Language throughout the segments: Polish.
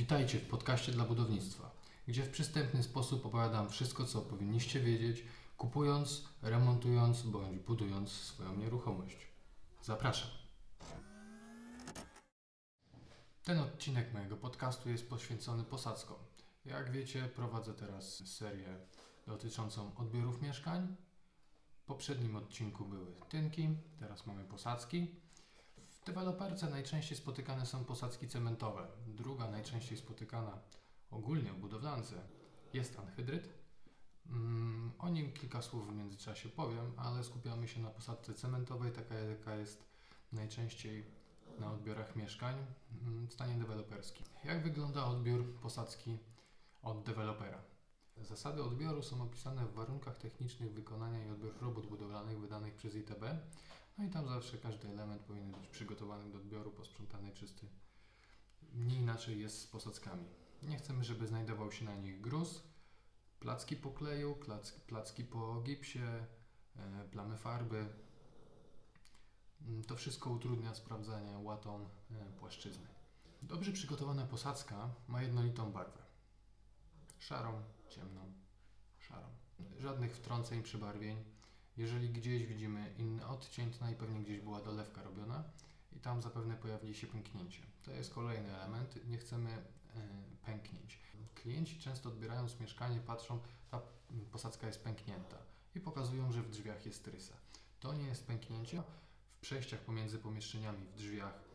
Witajcie w podcaście dla budownictwa, gdzie w przystępny sposób opowiadam wszystko, co powinniście wiedzieć, kupując, remontując bądź budując swoją nieruchomość. Zapraszam. Ten odcinek mojego podcastu jest poświęcony posadzkom. Jak wiecie, prowadzę teraz serię dotyczącą odbiorów mieszkań. W poprzednim odcinku były tynki, teraz mamy posadzki. W deweloperce najczęściej spotykane są posadzki cementowe. Druga najczęściej spotykana ogólnie w budowlance jest anhydryt. Mm, o nim kilka słów w międzyczasie powiem, ale skupiamy się na posadce cementowej, taka jaka jest najczęściej na odbiorach mieszkań mm, w stanie deweloperskim. Jak wygląda odbiór posadzki od dewelopera? Zasady odbioru są opisane w warunkach technicznych wykonania i odbiór robót budowlanych wydanych przez ITB. No i tam zawsze każdy element powinien być przygotowany do odbioru, posprzątany, czysty. Nie inaczej jest z posadzkami. Nie chcemy, żeby znajdował się na nich gruz, placki po kleju, plac, placki po gipsie, e, plamy farby. Mm, To wszystko utrudnia sprawdzanie łatą e, płaszczyzny. Dobrze przygotowana posadzka ma jednolitą barwę. Szarą, ciemną, szarą. Żadnych wtrąceń, przybarwień. Jeżeli gdzieś widzimy inny odcień, to najpewniej gdzieś była dolewka robiona i tam zapewne pojawi się pęknięcie. To jest kolejny element. Nie chcemy e, pęknięć. Klienci często odbierając mieszkanie patrzą, ta posadzka jest pęknięta i pokazują, że w drzwiach jest rysa. To nie jest pęknięcie. W przejściach pomiędzy pomieszczeniami w drzwiach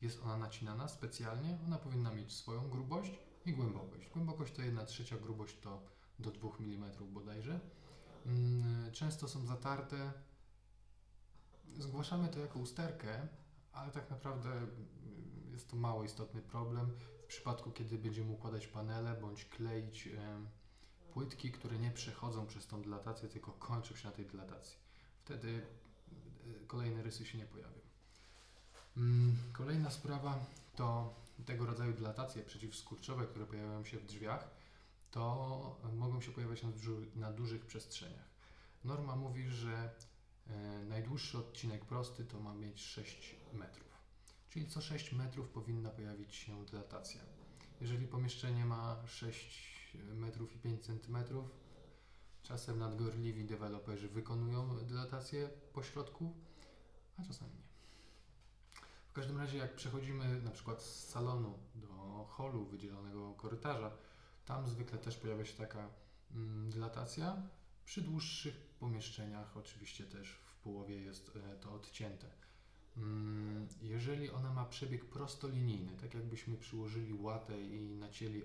jest ona nacinana specjalnie. Ona powinna mieć swoją grubość i głębokość. Głębokość to 1 trzecia, grubość to do 2 mm bodajże. Mm, Często są zatarte. Zgłaszamy to jako usterkę, ale tak naprawdę mm, jest to mało istotny problem. W przypadku, kiedy będziemy układać panele bądź kleić płytki, które nie przechodzą przez tą dylatację, tylko kończą się na tej dilatacji. Wtedy e, kolejne rysy się nie pojawią. Mm, Kolejna sprawa to tego rodzaju dilatacje przeciwskurczowe, które pojawiają się w drzwiach, to mogą się pojawiać na, dużu, na dużych przestrzeniach. Norma mówi, że e, najdłuższy odcinek prosty to ma mieć 6 metrów. Czyli co 6 metrów powinna pojawić się dilatacja. Jeżeli pomieszczenie ma 6 metrów i 5 centymetrów, czasem nadgorliwi deweloperzy wykonują dylatację po środku, a czasami nie. W każdym razie, jak przechodzimy na przykład z salonu do holu wydzielonego korytarza, tam zwykle też pojawia się taka mm, dilatacja. Przy dłuższych pomieszczeniach oczywiście też w połowie jest e, to odcięte. Mm, Jeżeli ona ma przebieg prostolinijny, tak jakbyśmy przyłożyli łatę i nacięli e,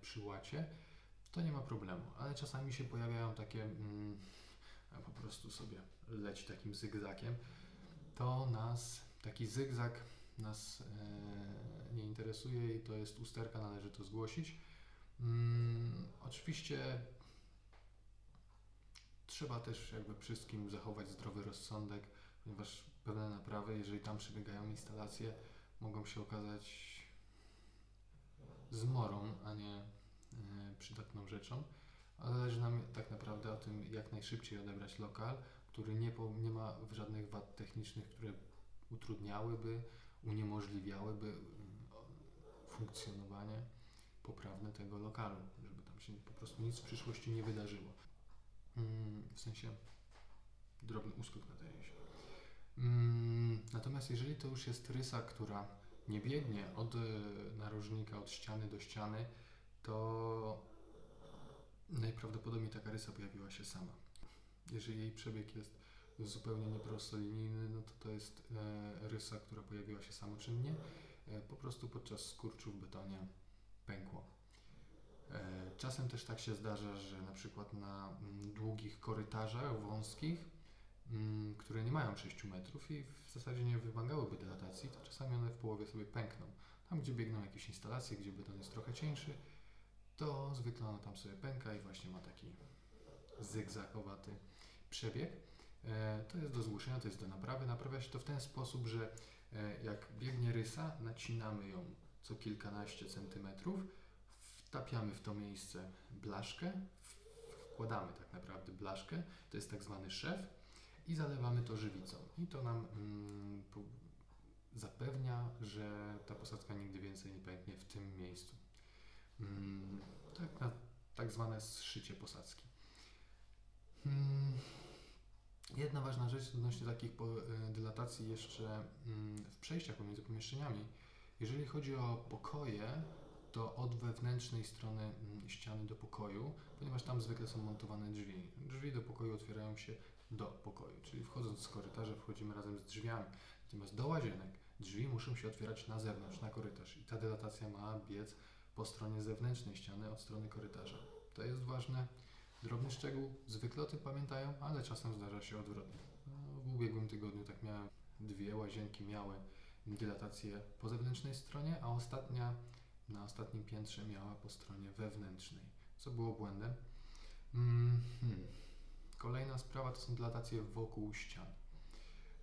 przy łacie, to nie ma problemu, ale czasami się pojawiają takie, mm, po prostu sobie leci takim zygzakiem, to nas, taki zygzak nas e, nie interesuje i to jest usterka, należy to zgłosić. Mm, oczywiście trzeba też jakby wszystkim zachować zdrowy rozsądek, ponieważ pewne naprawy, jeżeli tam przebiegają instalacje, mogą się okazać zmorą, a nie e, przydatną rzeczą. Ale zależy nam tak naprawdę o tym, jak najszybciej odebrać lokal, który nie, po, nie ma żadnych wad technicznych, które utrudniałyby, uniemożliwiałyby mm, funkcjonowanie poprawne tego lokalu, żeby tam się po prostu nic w przyszłości nie wydarzyło. Mm, W sensie drobny uskok nadaje się. Mm, Natomiast jeżeli to już jest rysa, która nie biegnie od e, narożnika, od ściany do ściany, to najprawdopodobniej taka rysa pojawiła się sama. Jeżeli jej przebieg jest zupełnie nieprostolinijny, no to to jest e, rysa, która pojawiła się samoczynnie, e, po prostu podczas skurczu w betonie pękło. E, Czasem też tak się zdarza, że na przykład na mm, długich korytarzach wąskich, mm, które nie mają 6 metrów i w zasadzie nie wymagałyby dilatacji, to czasami one w połowie sobie pękną. Tam, gdzie biegną jakieś instalacje, gdzie beton jest trochę cieńszy, to zwykle ona tam sobie pęka i właśnie ma taki zygzakowaty przebieg. E, To jest do zgłoszenia, to jest do naprawy. Naprawia się to w ten sposób, że e, jak biegnie rysa, nacinamy ją co kilkanaście centymetrów, wtapiamy w to miejsce blaszkę, wkładamy tak naprawdę blaszkę, to jest tak zwany szef i zalewamy to żywicą. I to nam mm, zapewnia, że ta posadzka nigdy więcej nie pęknie w tym miejscu. tak zwane zszycie posadzki. Hmm. Jedna ważna rzecz odnośnie takich e, dylatacji jeszcze mm, w przejściach pomiędzy pomieszczeniami. Jeżeli chodzi o pokoje, to od wewnętrznej strony mm, ściany do pokoju, ponieważ tam zwykle są montowane drzwi. Drzwi do pokoju otwierają się do pokoju, czyli wchodząc z korytarza wchodzimy razem z drzwiami. Natomiast do łazienek drzwi muszą się otwierać na zewnątrz, na korytarz i ta dylatacja ma biec po stronie zewnętrznej ściany od strony korytarza. To jest ważne. Drobny szczegół, zwykle o tym pamiętają, ale czasem zdarza się odwrotnie. No, W ubiegłym tygodniu tak miałem, dwie łazienki miały dylatację po zewnętrznej stronie, a ostatnia na ostatnim piętrze miała po stronie wewnętrznej, co było błędem. Mm, hmm. Kolejna sprawa to są dylatacje wokół ścian.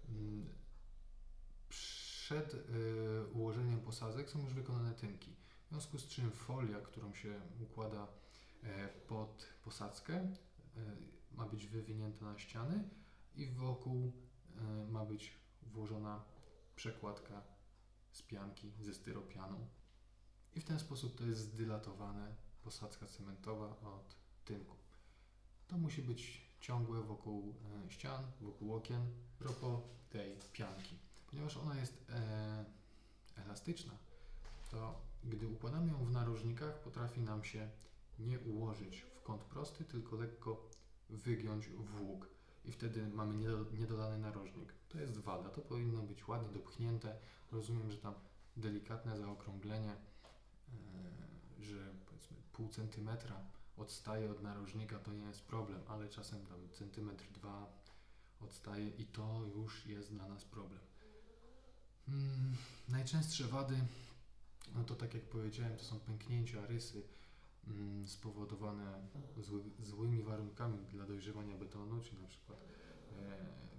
Mm, Przed y, ułożeniem posadzek są już wykonane tynki, w związku z czym folia, którą się układa e, pod posadzkę, e, ma być wywinięta na ściany i wokół e, ma być włożona przekładka z pianki, ze styropianu. I w ten sposób to jest zdylatowane posadzka cementowa od tynku. To musi być ciągłe wokół e, ścian, wokół okien. Propos tej pianki, ponieważ ona jest e, elastyczna, to gdy układamy ją w narożnikach, potrafi nam się nie ułożyć w kąt prosty, tylko lekko wygiąć w łuk. I wtedy mamy niedo- niedolany narożnik. To jest wada. To powinno być ładnie dopchnięte. Rozumiem, że tam delikatne zaokrąglenie, e, że powiedzmy pół centymetra odstaje od narożnika, to nie jest problem, ale czasem tam centymetr, dwa odstaje i to już jest dla nas problem. Mm, najczęstsze wady, no to tak jak powiedziałem, to są pęknięcia, rysy spowodowane zły, złymi warunkami dla dojrzewania betonu, czyli na przykład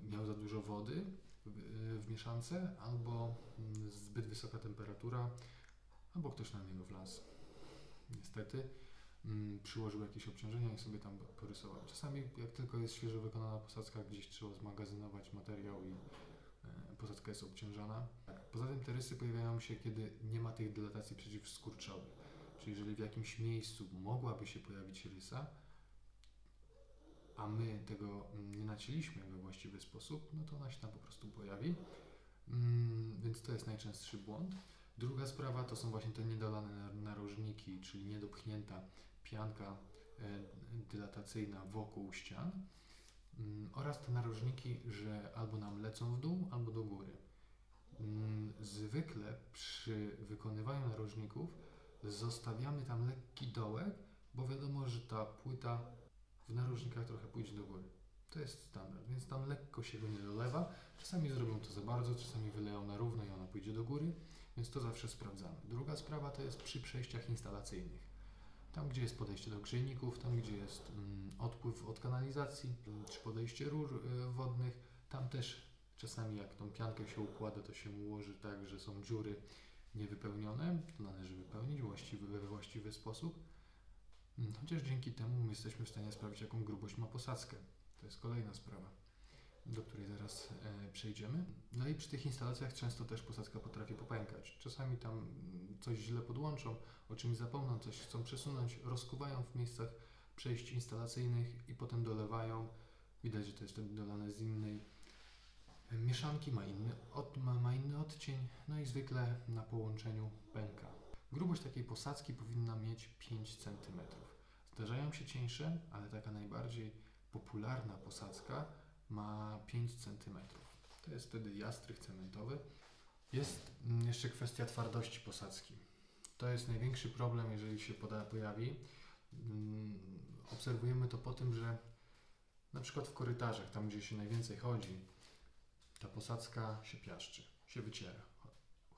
e, miał za dużo wody w, w mieszance, albo mm, zbyt wysoka temperatura, albo ktoś na niego wlazł. Niestety mm, przyłożył jakieś obciążenia i sobie tam porysował. Czasami jak tylko jest świeżo wykonana posadzka, gdzieś trzeba zmagazynować materiał i e, posadzka jest obciążana. Poza tym te rysy pojawiają się, kiedy nie ma tych dylatacji przeciwskurczowych. Czyli jeżeli w jakimś miejscu mogłaby się pojawić rysa, a my tego nie nacięliśmy we właściwy sposób, no to ona się tam po prostu pojawi. Mm, Więc to jest najczęstszy błąd. Druga sprawa to są właśnie te niedolane nar- narożniki, czyli niedopchnięta pianka e, dylatacyjna wokół ścian mm, oraz te narożniki, że albo nam lecą w dół, albo do góry. Mm, Zwykle przy wykonywaniu narożników zostawiamy tam lekki dołek, bo wiadomo, że ta płyta w narożnikach trochę pójdzie do góry. To jest standard, więc tam lekko się go nie dolewa. Czasami zrobią to za bardzo, czasami wyleją na równo i ona pójdzie do góry, więc to zawsze sprawdzamy. Druga sprawa to jest przy przejściach instalacyjnych. Tam, gdzie jest podejście do grzejników, tam, gdzie jest mm, odpływ od kanalizacji, mm, czy podejście rur y, wodnych, tam też czasami jak tą piankę się układa, to się ułoży tak, że są dziury niewypełnione, to należy wypełnić właściwy, we właściwy sposób. Mm, Chociaż dzięki temu my jesteśmy w stanie sprawdzić, jaką grubość ma posadzkę. To jest kolejna sprawa, do której zaraz e, przejdziemy. No i przy tych instalacjach często też posadzka potrafi popękać. Czasami tam mm, coś źle podłączą, o czymś zapomną, coś chcą przesunąć, rozkuwają w miejscach przejść instalacyjnych i potem dolewają. Widać, że to jest dolane z innej mieszanki, ma inny, od, ma, ma inny odcień, no i zwykle na połączeniu pęka. Grubość takiej posadzki powinna mieć 5 cm. Zdarzają się cieńsze, ale taka najbardziej popularna posadzka ma 5 cm. To jest wtedy jastrych cementowy. Jest mm, jeszcze kwestia twardości posadzki. To jest największy problem, jeżeli się poda, pojawi. Mm, Obserwujemy to po tym, że na przykład w korytarzach, tam gdzie się najwięcej chodzi, ta posadzka się piaszczy, się wyciera.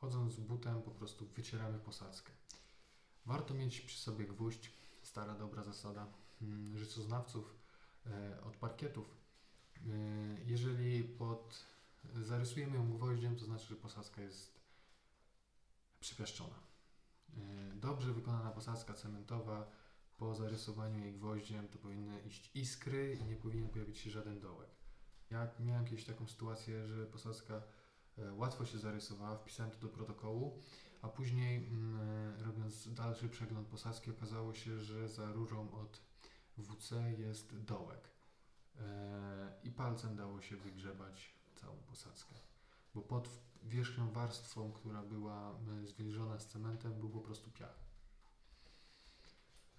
Chodząc z butem po prostu wycieramy posadzkę. Warto mieć przy sobie gwóźdź, stara dobra zasada mm, życoznawców e, od parkietów. E, jeżeli pod, zarysujemy ją gwoździem, to znaczy, że posadzka jest przypiaszczona. E, dobrze wykonana posadzka cementowa po zarysowaniu jej gwoździem to powinny iść iskry i nie powinien pojawić się żaden dołek. Ja miałem kiedyś taką sytuację, że posadzka e, łatwo się zarysowała, wpisałem to do protokołu, A później, mm, e, robiąc dalszy przegląd posadzki, okazało się, że za rurą od WC jest dołek. E, I palcem dało się wygrzebać całą posadzkę. Bo pod wierzchnią warstwą, która była zwilżona z cementem, był po prostu piach.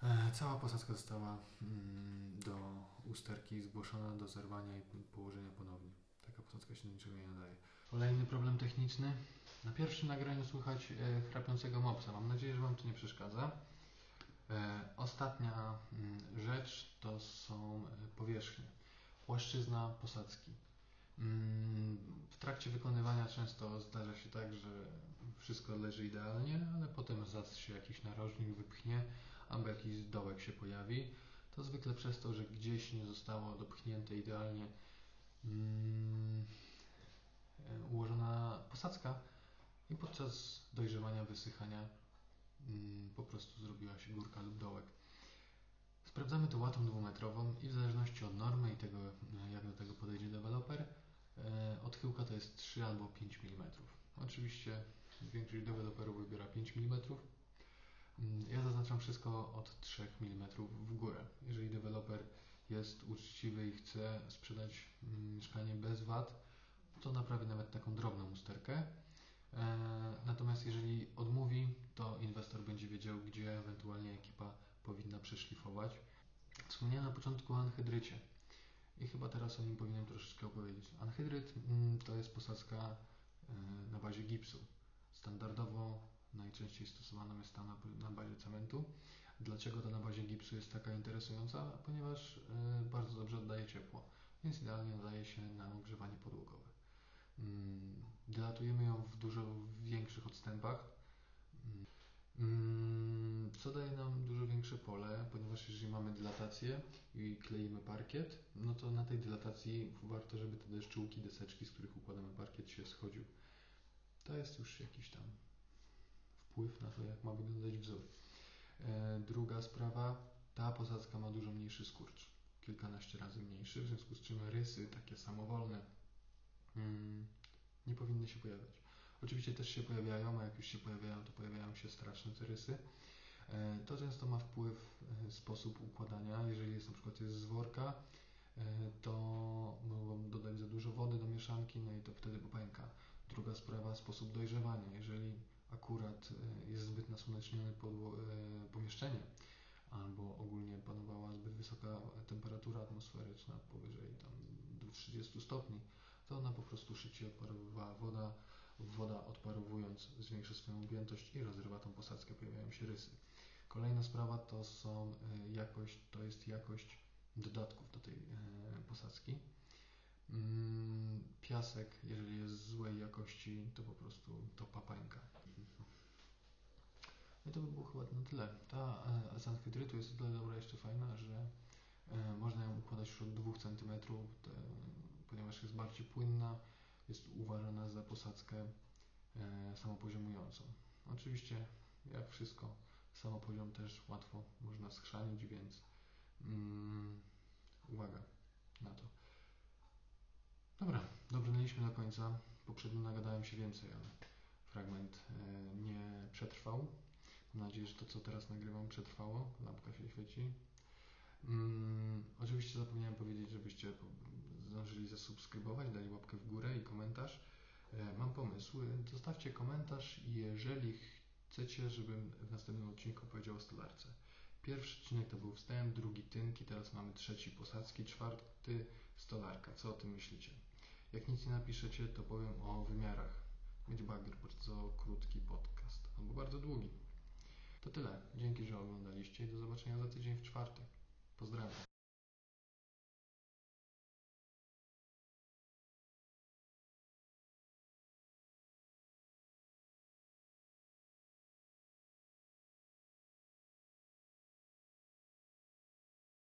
E, Cała posadzka została mm, do usterki zgłoszona do zerwania i położenia ponownie. Taka posadzka się do niczego nie nadaje. Kolejny problem techniczny. Na pierwszym nagraniu słychać e, chrapiącego mopsa. Mam nadzieję, że Wam to nie przeszkadza. E, ostatnia mm, rzecz to są powierzchnie. Płaszczyzna posadzki. Mm, w trakcie wykonywania często zdarza się tak, że wszystko leży idealnie, ale potem zas się jakiś narożnik wypchnie albo jakiś dołek się pojawi. To zwykle przez to, że gdzieś nie zostało dopchnięte idealnie mm, ułożona posadzka i podczas dojrzewania, wysychania mm, po prostu zrobiła się górka lub dołek. Sprawdzamy to łatą dwumetrową i w zależności od normy i tego, jak do tego podejdzie deweloper, e, odchyłka to jest 3 albo 5 mm. Oczywiście większość deweloperów wybiera 5 mm. Mm, Ja zaznaczam wszystko od 3 mm w górę. Jeżeli deweloper jest uczciwy i chce sprzedać mm, mieszkanie bez VAT, to naprawi nawet taką drobną usterkę. E, Natomiast jeżeli odmówi, to inwestor będzie wiedział, gdzie ewentualnie ekipa powinna przeszlifować. Wspomniałem na początku o anhydrycie i chyba teraz o nim powinienem troszeczkę opowiedzieć. Anhydryt mm, to jest posadzka e, na bazie gipsu. Standardowo najczęściej stosowana jest ta na, na bazie cementu. Dlaczego ta na bazie gipsu jest taka interesująca? Ponieważ e, bardzo dobrze oddaje ciepło, więc idealnie nadaje się na ogrzewanie podłogowe. Dylatujemy ją w dużo większych odstępach, Mm, co daje nam dużo większe pole, ponieważ jeżeli mamy dylatację i kleimy parkiet, no to na tej dylatacji warto, żeby te deszczułki, deseczki, z których układamy parkiet się schodził. To jest już jakiś tam wpływ na to, jak ma wyglądać wzór. E, druga sprawa, ta posadzka ma dużo mniejszy skurcz, kilkanaście razy mniejszy, w związku z czym rysy takie samowolne mm, nie powinny się pojawiać. Oczywiście też się pojawiają, a jak już się pojawiają, to pojawiają się straszne te rysy. E, To często ma wpływ e, sposób układania. Jeżeli jest na przykład jest z worka, to mogą dodać za dużo wody do mieszanki, no i to wtedy popęka. Druga sprawa, sposób dojrzewania. Jeżeli akurat e, jest zbyt nasłonecznione e, pomieszczenie, albo ogólnie panowała zbyt wysoka temperatura atmosferyczna, powyżej tam do 30 stopni, to ona po prostu szybciej odparowywała woda, woda odparowując zwiększa swoją objętość i rozrywa tą posadzkę, pojawiają się rysy. Kolejna sprawa to są e, jakość, to jest jakość dodatków do tej posadzki. Mm, Piasek, jeżeli jest złej jakości, to po prostu to papańka. To by było chyba na tyle. Ta e, jest o tyle dobra jeszcze fajna, że e, można ją układać już od 2 cm, ponieważ jest bardziej płynna, jest uważana za posadzkę e, samopoziomującą. Oczywiście, jak wszystko, samopoziom też łatwo można schrzanić, więc mm, uwaga na to. Dobra, dobrnęliśmy do końca. Poprzednio nagadałem się więcej, ale fragment e, nie przetrwał. Mam nadzieję, że to, co teraz nagrywam, przetrwało. Lampka się świeci. Mm, oczywiście zapomniałem powiedzieć, żebyście zdążyli zasubskrybować, dali łapkę w górę i komentarz. E, mam pomysły. Zostawcie komentarz, jeżeli chcecie, żebym w następnym odcinku powiedział o stolarce. Pierwszy odcinek to był wstęp, drugi tynki, teraz mamy trzeci posadzki, czwarty stolarka. Co o tym myślicie? Jak nic nie napiszecie, to powiem o wymiarach. Będzie bardzo krótki podcast, albo bardzo długi. To tyle. Dzięki, że oglądaliście i do zobaczenia za tydzień w czwartek. Pozdrawiam.